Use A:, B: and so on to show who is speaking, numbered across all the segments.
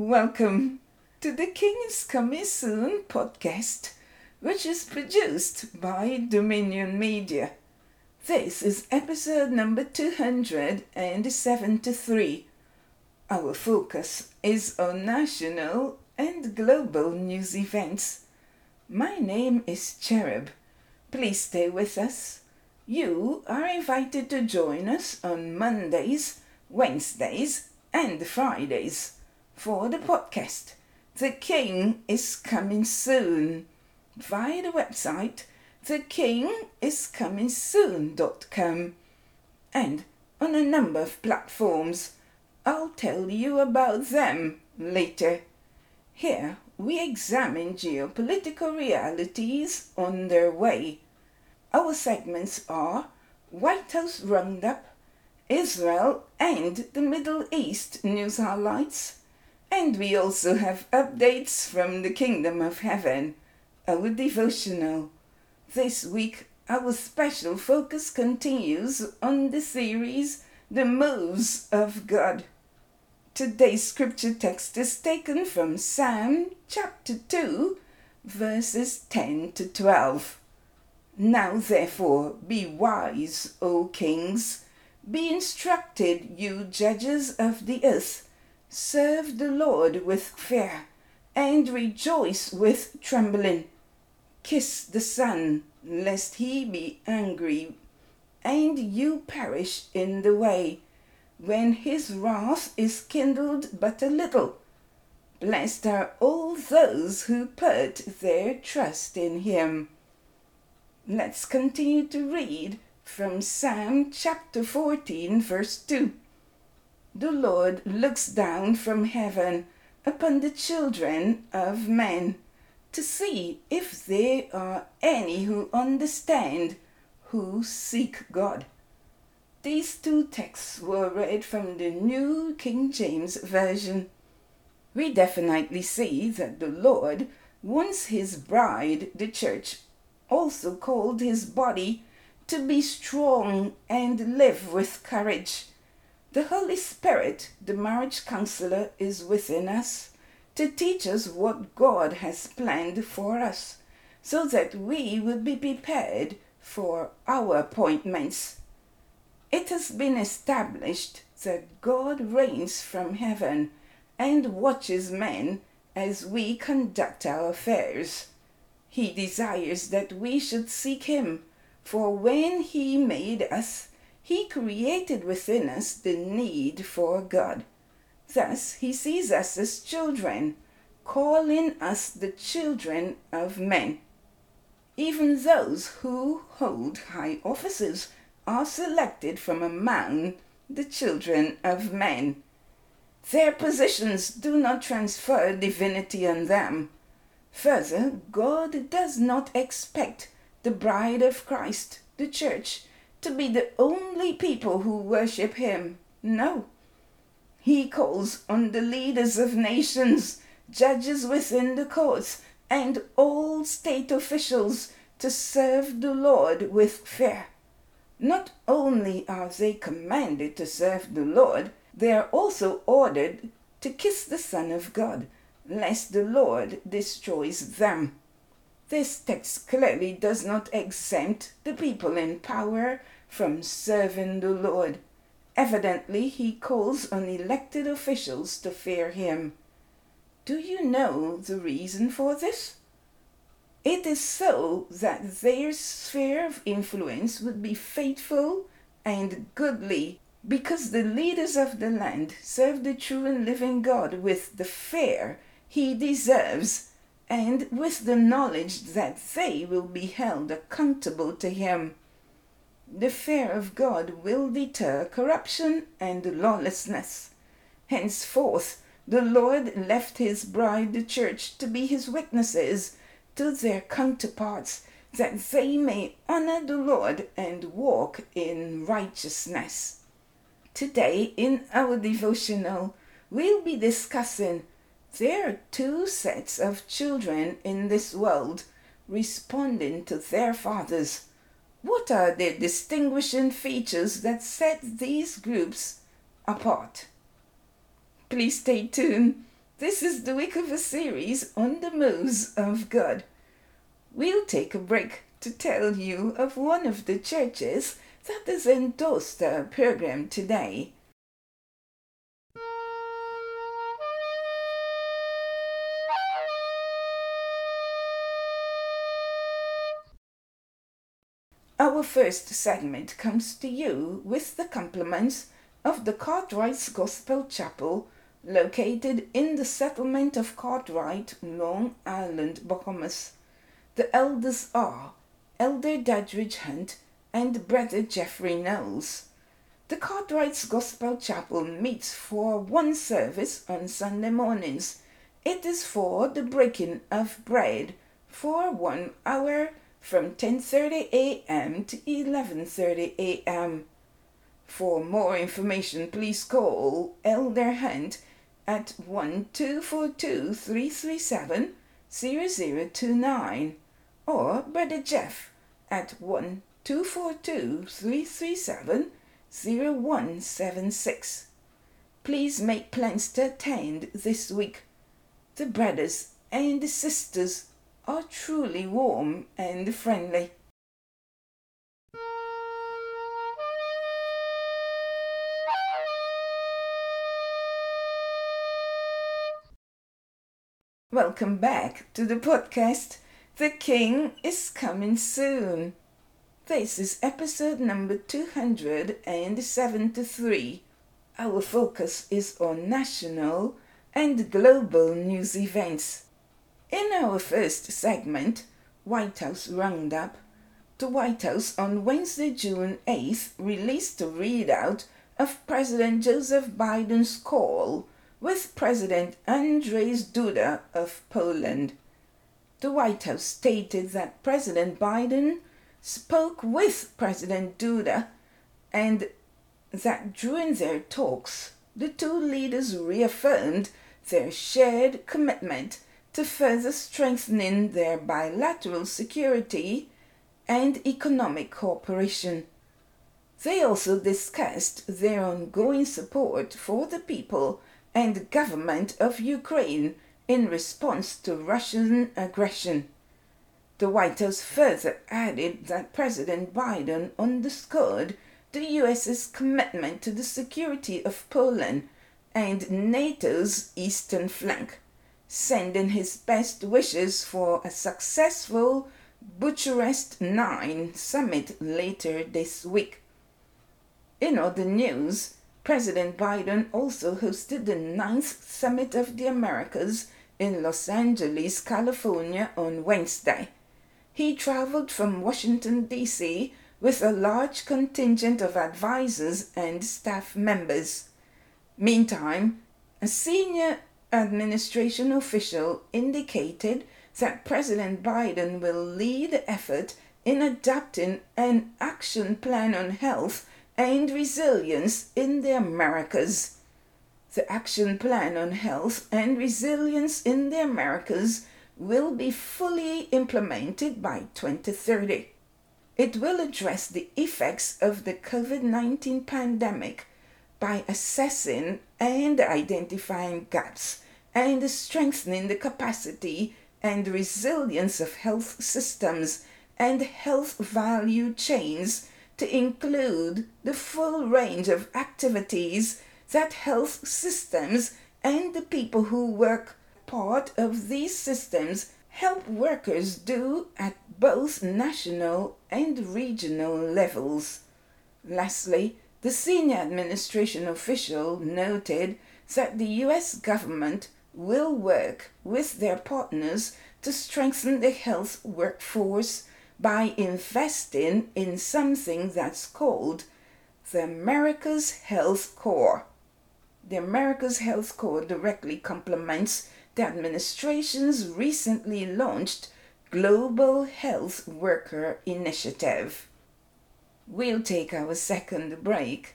A: Welcome to the King is Coming Soon podcast, which is produced by Dominion Media. This is episode number 273. Our focus is on national and global news events. My name is Cherub. Please stay with us. You are invited to join us on Mondays, Wednesdays, and Fridays for the podcast. The King is coming soon via the website thekingiscomingsoon.com and on a number of platforms. I'll tell you about them later. Here we examine geopolitical realities on their way. Our segments are White House Roundup, Israel and the Middle East news highlights, and we also have updates from the Kingdom of Heaven, our devotional. This week, our special focus continues on the series The Moves of God. Today's scripture text is taken from Psalm chapter 2, verses 10 to 12. Now, therefore, be wise, O kings, be instructed, you judges of the earth Serve the Lord with fear, and rejoice with trembling. Kiss the Son, lest he be angry, and you perish in the way, when his wrath is kindled but a little. Blessed are all those who put their trust in him. Let's continue to read from Psalm chapter 14, verse 2 the Lord looks down from heaven upon the children of men to see if there are any who understand, who seek God. These two texts were read from the New King James Version. We definitely see that the Lord wants his bride, the church, also called his body, to be strong and live with courage the Holy Spirit, the marriage counselor, is within us to teach us what God has planned for us so that we will be prepared for our appointments. It has been established that God reigns from heaven and watches men as we conduct our affairs. He desires that we should seek Him, for when He made us, he created within us the need for God. Thus, He sees us as children, calling us the children of men. Even those who hold high offices are selected from among the children of men. Their positions do not transfer divinity on them. Further, God does not expect the bride of Christ, the church, to be the only people who worship him. No. He calls on the leaders of nations, judges within the courts, and all state officials to serve the Lord with fear. Not only are they commanded to serve the Lord, they are also ordered to kiss the Son of God, lest the Lord destroys them. This text clearly does not exempt the people in power from serving the Lord. Evidently, he calls on elected officials to fear him. Do you know the reason for this? It is so that their sphere of influence would be faithful and goodly, because the leaders of the land serve the true and living God with the fear he deserves and with the knowledge that they will be held accountable to him. The fear of God will deter corruption and lawlessness. Henceforth, the Lord left his bride, the church, to be his witnesses to their counterparts, that they may honor the Lord and walk in righteousness. Today, in our devotional, we'll be discussing there are two sets of children in this world responding to their fathers. What are the distinguishing features that set these groups apart? Please stay tuned. This is the week of a series on the moves of God. We'll take a break to tell you of one of the churches that has endorsed our program today. Our first segment comes to you with the compliments of the Cartwright's Gospel Chapel, located in the settlement of Cartwright, Long Island, Bahamas. The elders are Elder Dadridge Hunt and Brother Jeffrey Knowles. The Cartwright's Gospel Chapel meets for one service on Sunday mornings. It is for the breaking of bread for one hour from 10:30 a.m. to 11:30 a.m. For more information, please call Elder Hunt at 1-242-337-0029 or Brother Jeff at 1-242-337-0176. Please make plans to attend this week. The brothers and the sisters are truly warm and friendly. Welcome back to the podcast. The King is coming soon. This is episode number 273. Our focus is on national and global news events. In our first segment, White House Roundup, the White House on Wednesday, June 8th released a readout of President Joseph Biden's call with President Andrzej Duda of Poland. The White House stated that President Biden spoke with President Duda and that during their talks, the two leaders reaffirmed their shared commitment to further strengthening their bilateral security and economic cooperation. They also discussed their ongoing support for the people and government of Ukraine in response to Russian aggression. The White House further added that President Biden underscored the US's commitment to the security of Poland and NATO's eastern flank sending his best wishes for a successful Bucharest 9 summit later this week. In other news, President Biden also hosted the ninth Summit of the Americas in Los Angeles, California on Wednesday. He traveled from Washington, D.C. with a large contingent of advisors and staff members. Meantime, a senior administration official indicated that President Biden will lead the effort in adopting an action plan on health and resilience in the Americas. The action plan on health and resilience in the Americas will be fully implemented by 2030. It will address the effects of the COVID 19 pandemic by assessing and identifying gaps and strengthening the capacity and resilience of health systems and health value chains to include the full range of activities that health systems and the people who work part of these systems help workers do at both national and regional levels. Lastly, the senior administration official noted that the US government will work with their partners to strengthen the health workforce by investing in something that's called the Americas Health Corps. The Americas Health Corps directly complements the administration's recently launched Global Health Worker Initiative. We'll take our second break.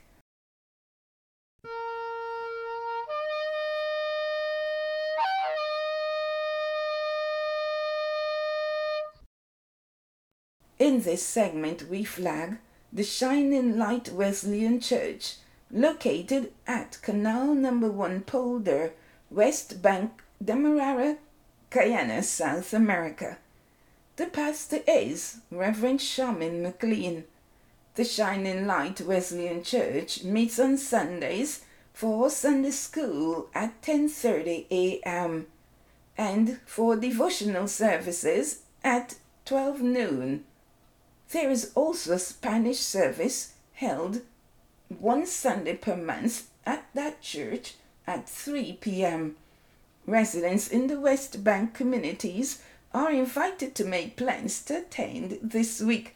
A: In this segment, we flag the Shining Light Wesleyan Church, located at Canal Number 1 Polder, West Bank, Demerara, Guyana, South America. The pastor is Reverend Shaman McLean. The Shining Light Wesleyan Church meets on Sundays for Sunday school at 10:30 a.m. and for devotional services at 12 noon. There is also a Spanish service held one Sunday per month at that church at 3 p.m. Residents in the West Bank communities are invited to make plans to attend this week.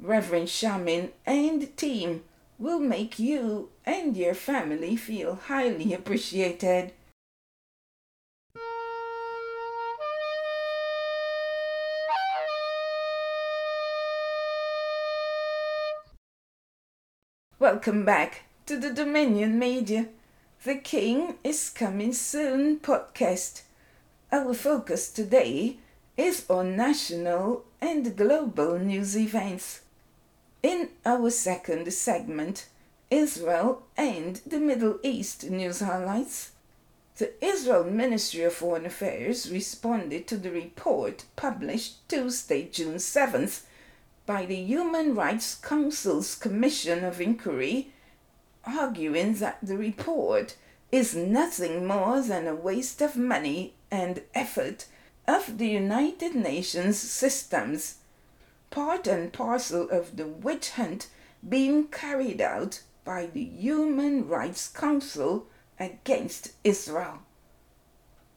A: Reverend Shamin and team will make you and your family feel highly appreciated. Welcome back to the Dominion Media. The King is Coming Soon podcast. Our focus today is on national and global news events. In our second segment, Israel and the Middle East news highlights, the Israel Ministry of Foreign Affairs responded to the report published Tuesday, June 7th by the Human Rights Council's Commission of Inquiry, arguing that the report is nothing more than a waste of money and effort of the United Nations systems, part and parcel of the witch hunt being carried out by the Human Rights Council against Israel.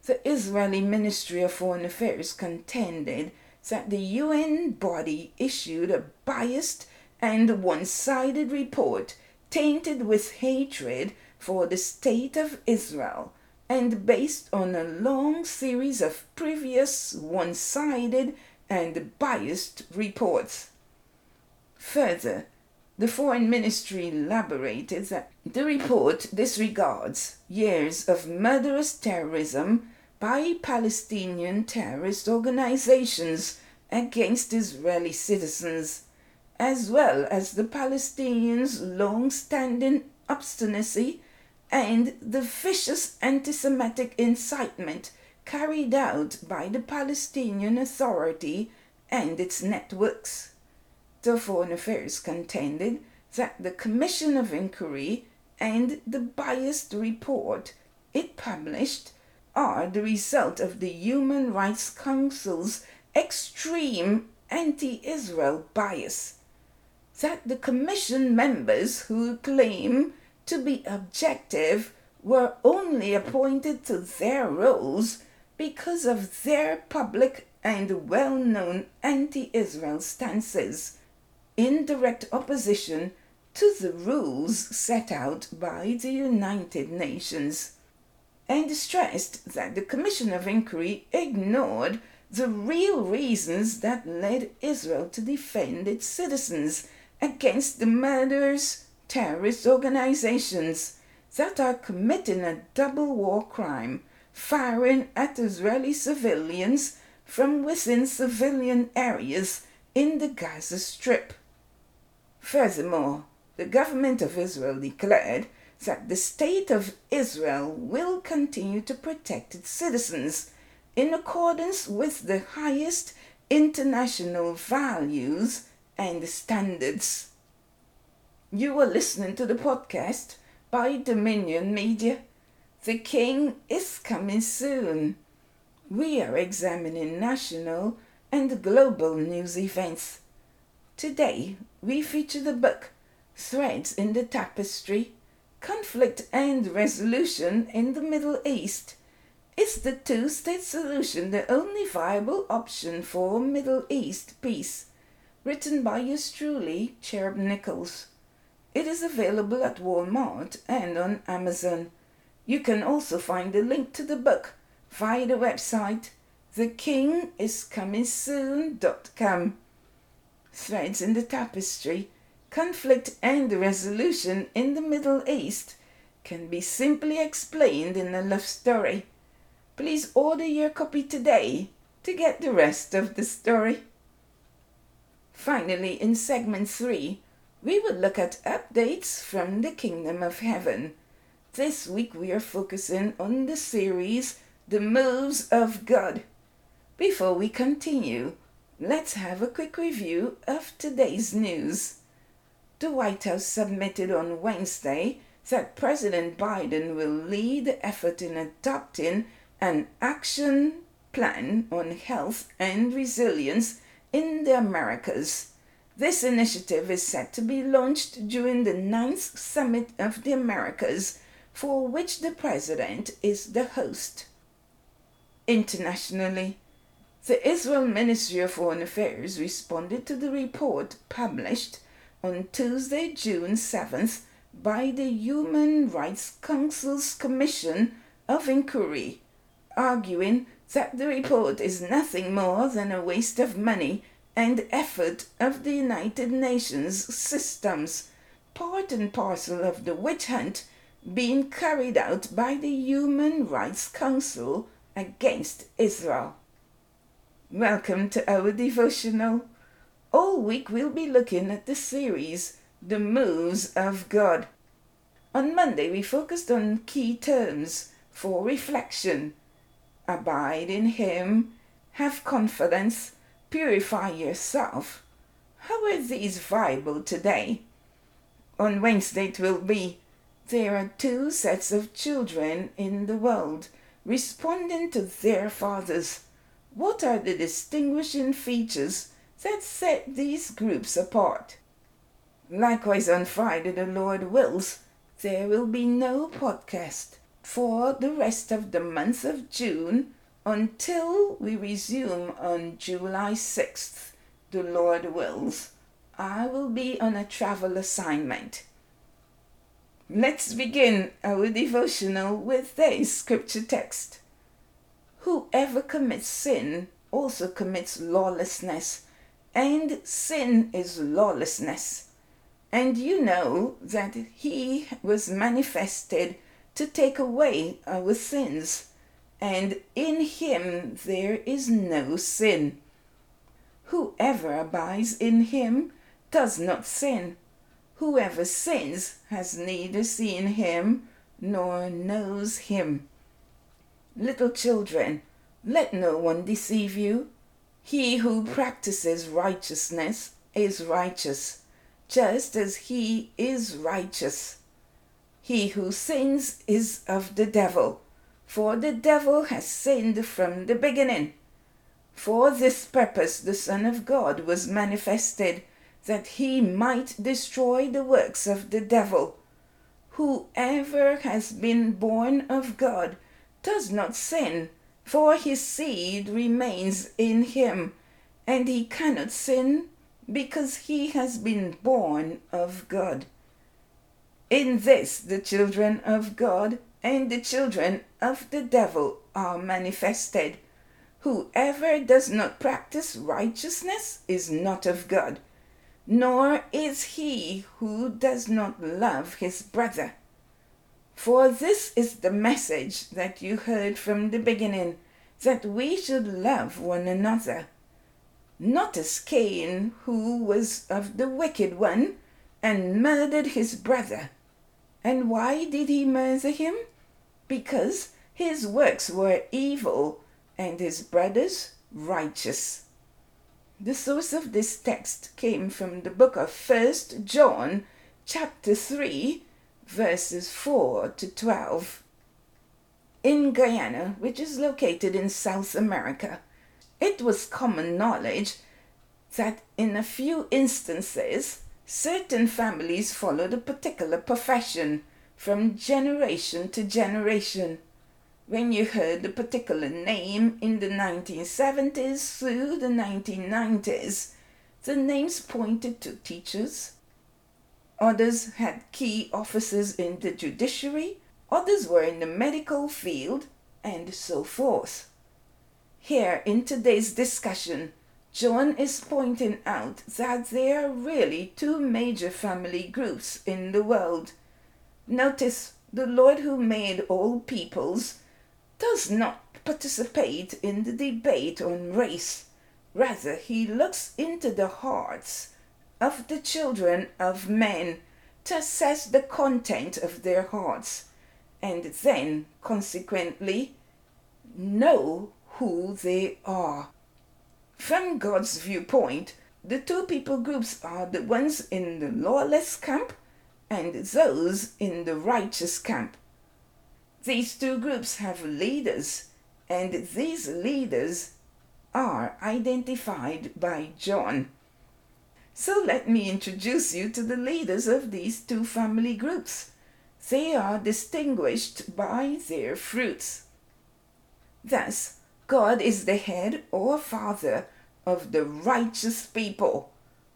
A: The Israeli Ministry of Foreign Affairs contended that the UN body issued a biased and one sided report tainted with hatred for the state of Israel and based on a long series of previous one sided and biased reports. Further, the Foreign Ministry elaborated that the report disregards years of murderous terrorism by Palestinian terrorist organizations against Israeli citizens, as well as the Palestinians' long standing obstinacy and the vicious anti Semitic incitement carried out by the Palestinian Authority and its networks. The Foreign Affairs contended that the Commission of Inquiry and the biased report it published are the result of the Human Rights Council's extreme anti Israel bias. That the Commission members who claim to be objective were only appointed to their roles because of their public and well known anti Israel stances, in direct opposition to the rules set out by the United Nations, and stressed that the Commission of Inquiry ignored the real reasons that led Israel to defend its citizens against the murderous terrorist organizations that are committing a double war crime, firing at Israeli civilians from within civilian areas in the Gaza Strip. Furthermore, the government of Israel declared that the state of Israel will continue to protect its citizens in accordance with the highest international values and standards. You are listening to the podcast by Dominion Media. The King is coming soon. We are examining national and global news events. Today, we feature the book Threads in the Tapestry Conflict and Resolution in the Middle East. Is the two state solution the only viable option for Middle East peace? Written by yours truly, Cherub Nichols. It is available at Walmart and on Amazon. You can also find a link to the book via the website thekingiscomingsoon.com. Threads in the Tapestry Conflict and Resolution in the Middle East can be simply explained in a love story. Please order your copy today to get the rest of the story. Finally, in segment 3, we will look at updates from the Kingdom of Heaven. This week we are focusing on the series the moves of God. Before we continue, let's have a quick review of today's news. The White House submitted on Wednesday that President Biden will lead the effort in adopting an action plan on health and resilience in the Americas. This initiative is set to be launched during the ninth Summit of the Americas, for which the President is the host. Internationally, the Israel Ministry of Foreign Affairs responded to the report published on Tuesday, June 7th, by the Human Rights Council's Commission of Inquiry, arguing that the report is nothing more than a waste of money and effort of the United Nations systems, part and parcel of the witch hunt being carried out by the Human Rights Council against Israel. Welcome to our devotional. All week we'll be looking at the series The Moves of God. On Monday we focused on key terms for reflection abide in Him, have confidence, purify yourself. How are these viable today? On Wednesday it will be there are two sets of children in the world responding to their fathers. What are the distinguishing features that set these groups apart? Likewise, on Friday, the Lord wills, there will be no podcast for the rest of the month of June until we resume on July 6th, the Lord wills. I will be on a travel assignment. Let's begin our devotional with this scripture text. Whoever commits sin also commits lawlessness, and sin is lawlessness. And you know that he was manifested to take away our sins, and in him there is no sin. Whoever abides in him does not sin. Whoever sins has neither seen him nor knows him. Little children, let no one deceive you. He who practices righteousness is righteous, just as he is righteous. He who sins is of the devil, for the devil has sinned from the beginning. For this purpose the Son of God was manifested, that he might destroy the works of the devil. Whoever has been born of God does not sin, for his seed remains in him, and he cannot sin because he has been born of God. In this the children of God and the children of the devil are manifested. Whoever does not practice righteousness is not of God, nor is he who does not love his brother. For this is the message that you heard from the beginning, that we should love one another. Not as Cain, who was of the wicked one, and murdered his brother. And why did he murder him? Because his works were evil and his brothers righteous. The source of this text came from the book of First John, chapter 3, verses 4 to 12. In Guyana, which is located in South America, it was common knowledge that in a few instances certain families followed a particular profession from generation to generation. When you heard a particular name in the 1970s through the 1990s, the names pointed to teachers. Others had key offices in the judiciary, others were in the medical field, and so forth. Here in today's discussion, John is pointing out that there are really two major family groups in the world. Notice the Lord who made all peoples does not participate in the debate on race. Rather, he looks into the hearts of the children of men to assess the content of their hearts, and then, consequently, know who they are. From God's viewpoint, the two people groups are the ones in the lawless camp and those in the righteous camp. These two groups have leaders, and these leaders are identified by John. So let me introduce you to the leaders of these two family groups. They are distinguished by their fruits. Thus, God is the head or father of the righteous people,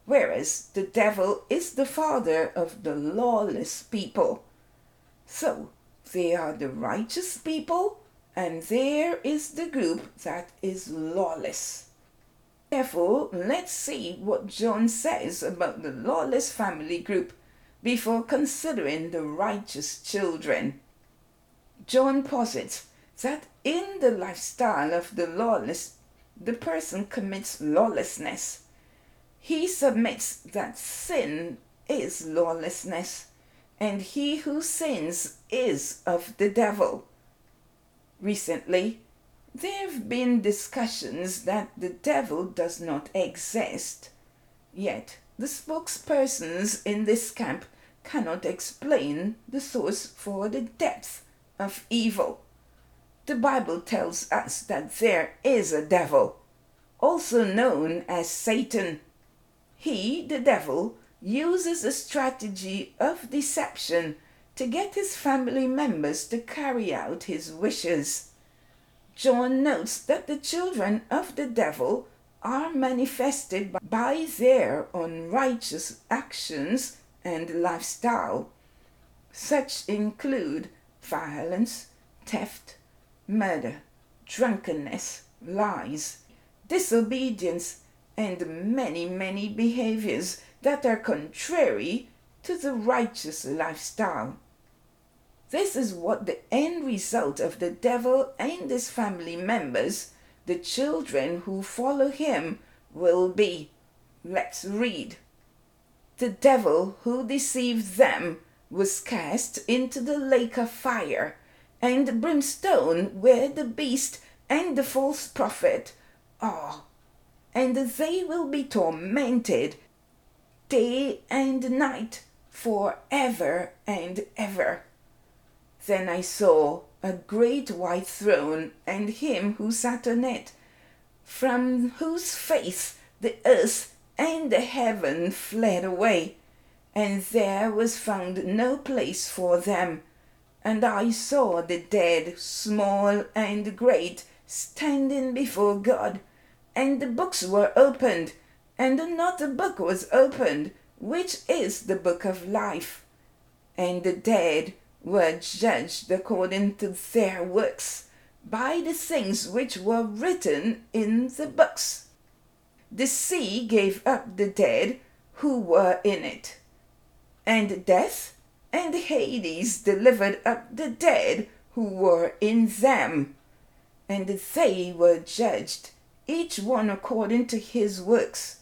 A: whereas the devil is the father of the lawless people. So, they are the righteous people, and there is the group that is lawless. Therefore, let's see what John says about the lawless family group before considering the righteous children. John posits that in the lifestyle of the lawless, the person commits lawlessness. He submits that sin is lawlessness, and he who sins is of the devil. Recently, there have been discussions that the devil does not exist. Yet, the spokespersons in this camp cannot explain the source for the depth of evil. The Bible tells us that there is a devil, also known as Satan. He, the devil, uses a strategy of deception to get his family members to carry out his wishes. John notes that the children of the devil are manifested by their unrighteous actions and lifestyle. Such include violence, theft, murder, drunkenness, lies, disobedience, and many, many behaviors that are contrary to the righteous lifestyle. This is what the end result of the devil and his family members, the children who follow him, will be. Let's read. The devil who deceived them was cast into the lake of fire and brimstone where the beast and the false prophet are, and they will be tormented day and night for ever and ever. Then I saw a great white throne and him who sat on it, from whose face the earth and the heaven fled away, and there was found no place for them. And I saw the dead, small and great, standing before God, and the books were opened, and another book was opened, which is the book of life. And the dead were judged according to their works by the things which were written in the books. The sea gave up the dead who were in it, and death and Hades delivered up the dead who were in them, and they were judged, each one according to his works.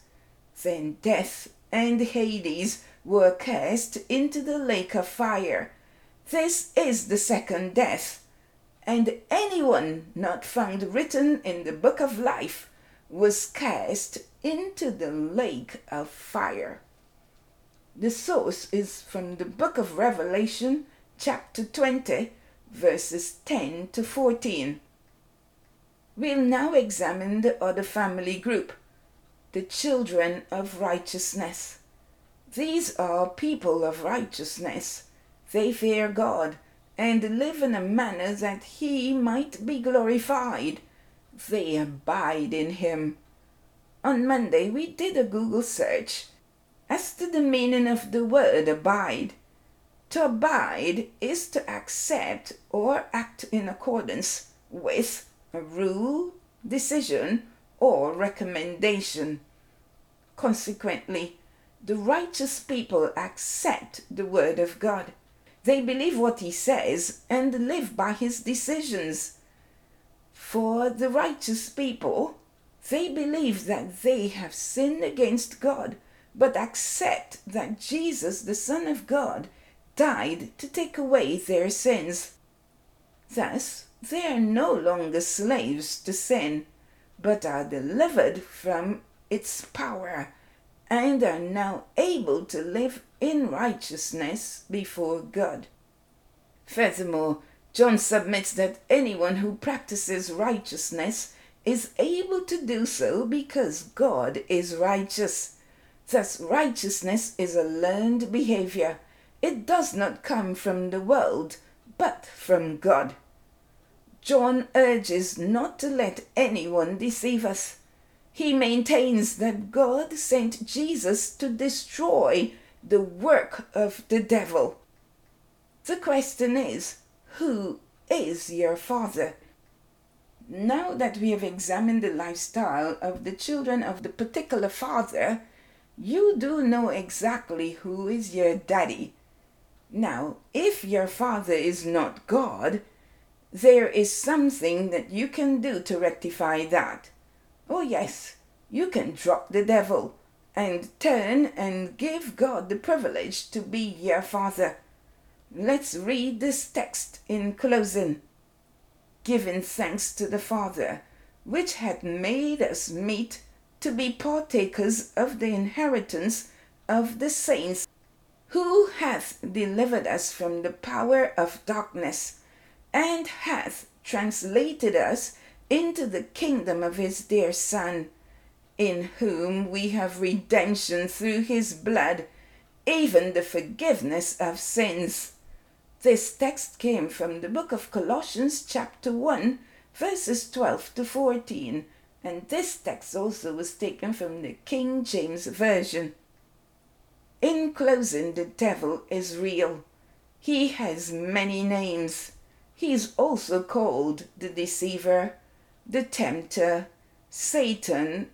A: Then death and Hades were cast into the lake of fire. This is the second death. And anyone not found written in the book of life was cast into the lake of fire. The source is from the book of Revelation, chapter 20, verses 10 to 14. We'll now examine the other family group, the children of righteousness. These are people of righteousness they fear God and live in a manner that He might be glorified. They abide in Him. On Monday, we did a Google search as to the meaning of the word abide. To abide is to accept or act in accordance with a rule, decision, or recommendation. Consequently, the righteous people accept the word of God. They believe what he says and live by his decisions. For the righteous people, they believe that they have sinned against God, but accept that Jesus, the Son of God, died to take away their sins. Thus, they are no longer slaves to sin, but are delivered from its power and are now able to live in righteousness before God. Furthermore, John submits that anyone who practices righteousness is able to do so because God is righteous. Thus, righteousness is a learned behavior. It does not come from the world, but from God. John urges not to let anyone deceive us. He maintains that God sent Jesus to destroy the work of the devil. The question is, who is your father? Now that we have examined the lifestyle of the children of the particular father, you do know exactly who is your daddy. Now, if your father is not God, there is something that you can do to rectify that. Oh, yes, you can drop the devil and turn and give God the privilege to be your father. Let's read this text in closing. Giving thanks to the Father, which hath made us meet to be partakers of the inheritance of the saints, who hath delivered us from the power of darkness, and hath translated us into the kingdom of his dear Son, in whom we have redemption through his blood, even the forgiveness of sins. This text came from the book of Colossians, chapter 1, verses 12 to 14 and this text also was taken from the King James Version. In closing, the devil is real. He has many names. He is also called the deceiver, the tempter, Satan,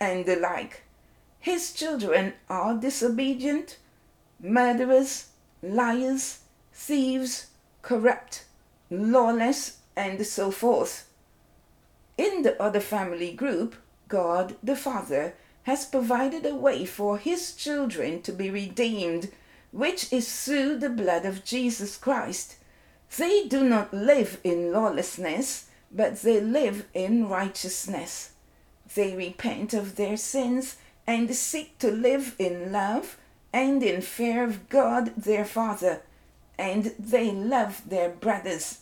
A: and the like. His children are disobedient, murderers, liars, thieves, corrupt, lawless, and so forth. In the other family group, God the Father has provided a way for his children to be redeemed, which is through the blood of Jesus Christ. They do not live in lawlessness, but they live in righteousness. They repent of their sins and seek to live in love and in fear of God their Father, and they love their brothers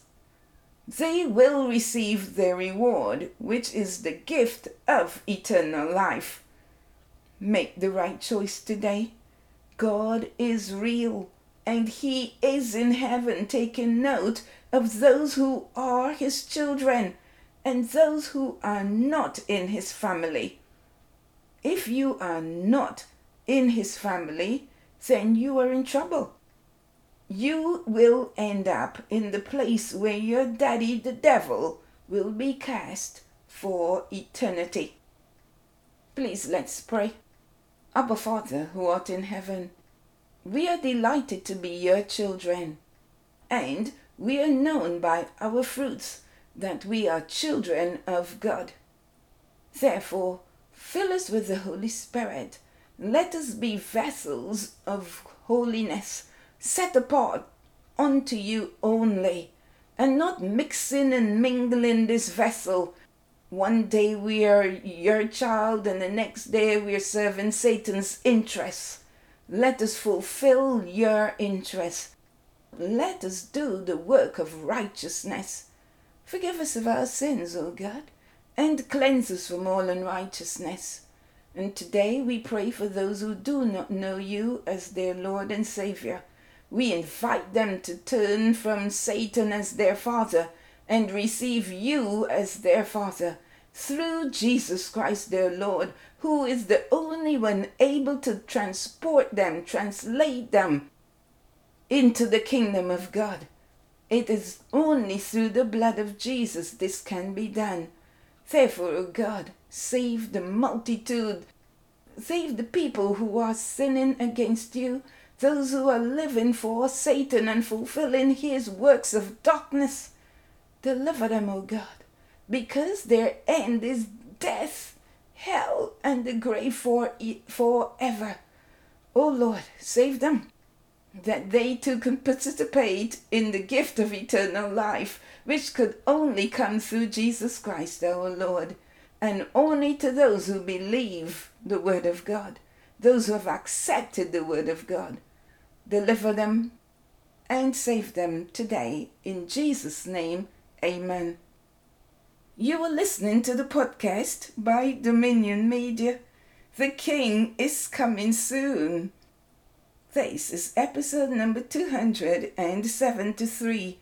A: they will receive their reward, which is the gift of eternal life. Make the right choice today. God is real, and He is in heaven taking note of those who are His children and those who are not in His family. If you are not in His family, then you are in trouble you will end up in the place where your daddy, the devil, will be cast for eternity. Please let's pray. Abba Father, who art in heaven, we are delighted to be your children, and we are known by our fruits that we are children of God. Therefore, fill us with the Holy Spirit. Let us be vessels of holiness set apart unto you only, and not mixing and mingling this vessel. One day we are your child, and the next day we are serving Satan's interests. Let us fulfill your interests. Let us do the work of righteousness. Forgive us of our sins, O God, and cleanse us from all unrighteousness. And today we pray for those who do not know you as their Lord and Savior. We invite them to turn from Satan as their father and receive you as their father through Jesus Christ their Lord, who is the only one able to transport them, translate them into the kingdom of God. It is only through the blood of Jesus this can be done. Therefore, O God, save the multitude, save the people who are sinning against you those who are living for Satan and fulfilling his works of darkness. Deliver them, O God, because their end is death, hell, and the grave for forever. O Lord, save them. that they too can participate in the gift of eternal life, which could only come through Jesus Christ our Lord, and only to those who believe the Word of God, those who have accepted the Word of God. Deliver them and save them today. In Jesus' name, Amen. You are listening to the podcast by Dominion Media. The King is coming soon. This is episode number 273.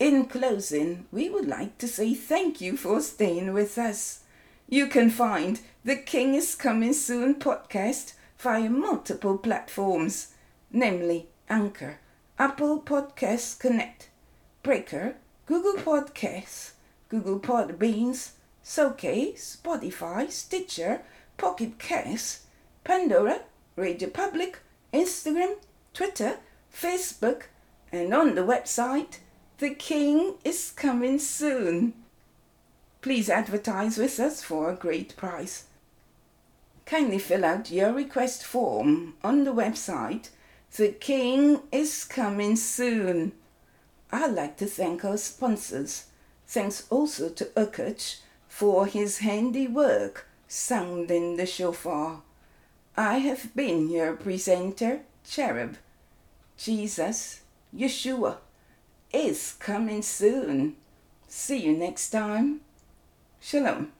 A: In closing, we would like to say thank you for staying with us. You can find the King is Coming Soon podcast via multiple platforms, namely Anchor, Apple Podcasts Connect, Breaker, Google Podcasts, Google Podbeans, Soke, Spotify, Stitcher, Pocket Cast, Pandora, Radio Public, Instagram, Twitter, Facebook, and on the website, The King is coming soon. Please advertise with us for a great price. Kindly fill out your request form on the website. The King is coming soon. I'd like to thank our sponsors. Thanks also to Urkuch for his handiwork sounding the shofar. I have been your presenter, Cherub. Jesus, Yeshua, is coming soon. See you next time. Shalom.